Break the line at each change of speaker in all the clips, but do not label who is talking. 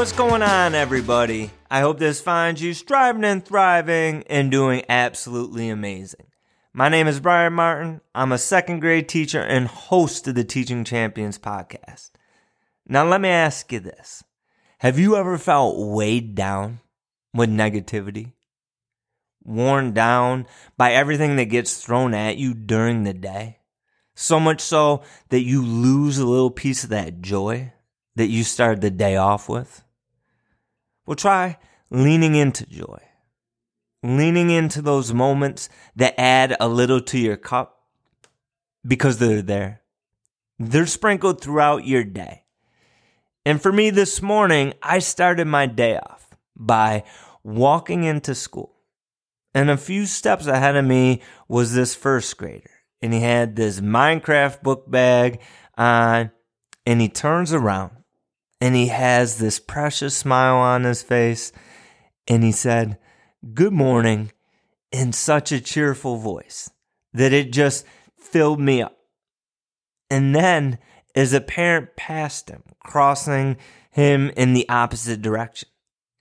What's going on, everybody? I hope this finds you striving and thriving and doing absolutely amazing. My name is Brian Martin. I'm a second grade teacher and host of the Teaching Champions podcast. Now, let me ask you this Have you ever felt weighed down with negativity? Worn down by everything that gets thrown at you during the day? So much so that you lose a little piece of that joy that you started the day off with? Well, try leaning into joy. Leaning into those moments that add a little to your cup because they're there. They're sprinkled throughout your day. And for me this morning, I started my day off by walking into school. And a few steps ahead of me was this first grader. And he had this Minecraft book bag on. And he turns around and he has this precious smile on his face. And he said, Good morning, in such a cheerful voice that it just filled me up. And then, as a parent passed him, crossing him in the opposite direction,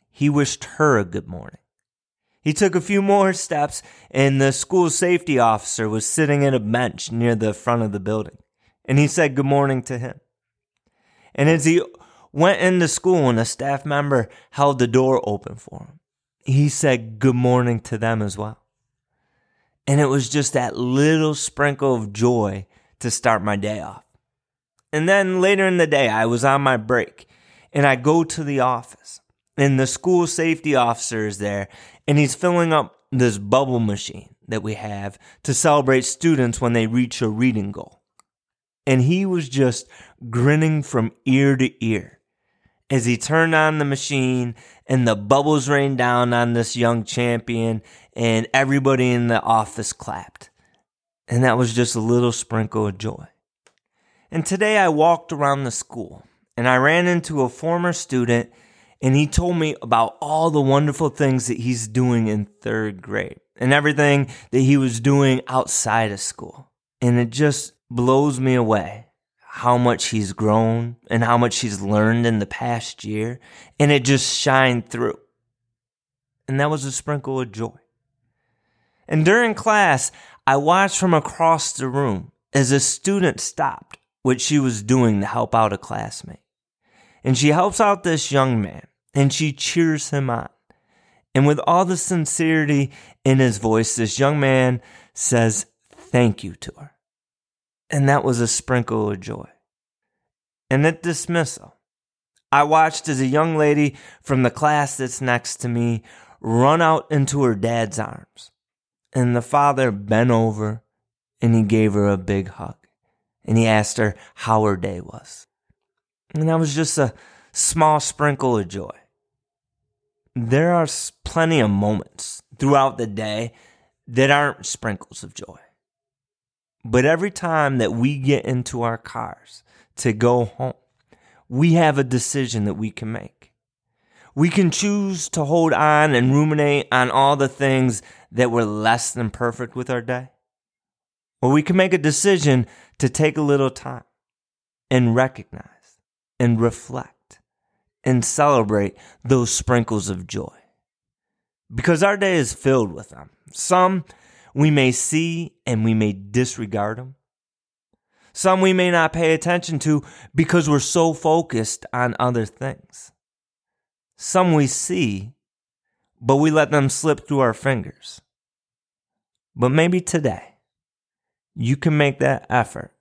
he wished her a good morning. He took a few more steps, and the school safety officer was sitting at a bench near the front of the building. And he said good morning to him. And as he went into school and a staff member held the door open for him. He said good morning to them as well. And it was just that little sprinkle of joy to start my day off. And then later in the day, I was on my break and I go to the office and the school safety officer is there and he's filling up this bubble machine that we have to celebrate students when they reach a reading goal. And he was just grinning from ear to ear as he turned on the machine and the bubbles rained down on this young champion and everybody in the office clapped. And that was just a little sprinkle of joy. And today I walked around the school and I ran into a former student and he told me about all the wonderful things that he's doing in third grade and everything that he was doing outside of school. And it just blows me away how much he's grown and how much he's learned in the past year. And it just shined through. And that was a sprinkle of joy. And during class, I watched from across the room as a student stopped what she was doing to help out a classmate. And she helps out this young man and she cheers him on. And with all the sincerity in his voice, this young man says thank you to her. And that was a sprinkle of joy. And at dismissal, I watched as a young lady from the class that's next to me run out into her dad's arms. And the father bent over and he gave her a big hug. And he asked her how her day was. And that was just a small sprinkle of joy. There are plenty of moments throughout the day that aren't sprinkles of joy. But every time that we get into our cars to go home, we have a decision that we can make. We can choose to hold on and ruminate on all the things that were less than perfect with our day. Or we can make a decision to take a little time and recognize and reflect and celebrate those sprinkles of joy. Because our day is filled with them. Some we may see and we may disregard them. Some we may not pay attention to because we're so focused on other things. Some we see, but we let them slip through our fingers. But maybe today, you can make that effort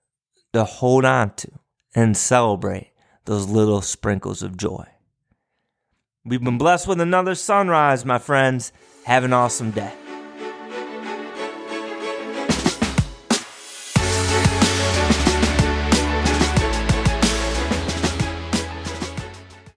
to hold on to and celebrate those little sprinkles of joy. We've been blessed with another sunrise, my friends. Have an awesome day.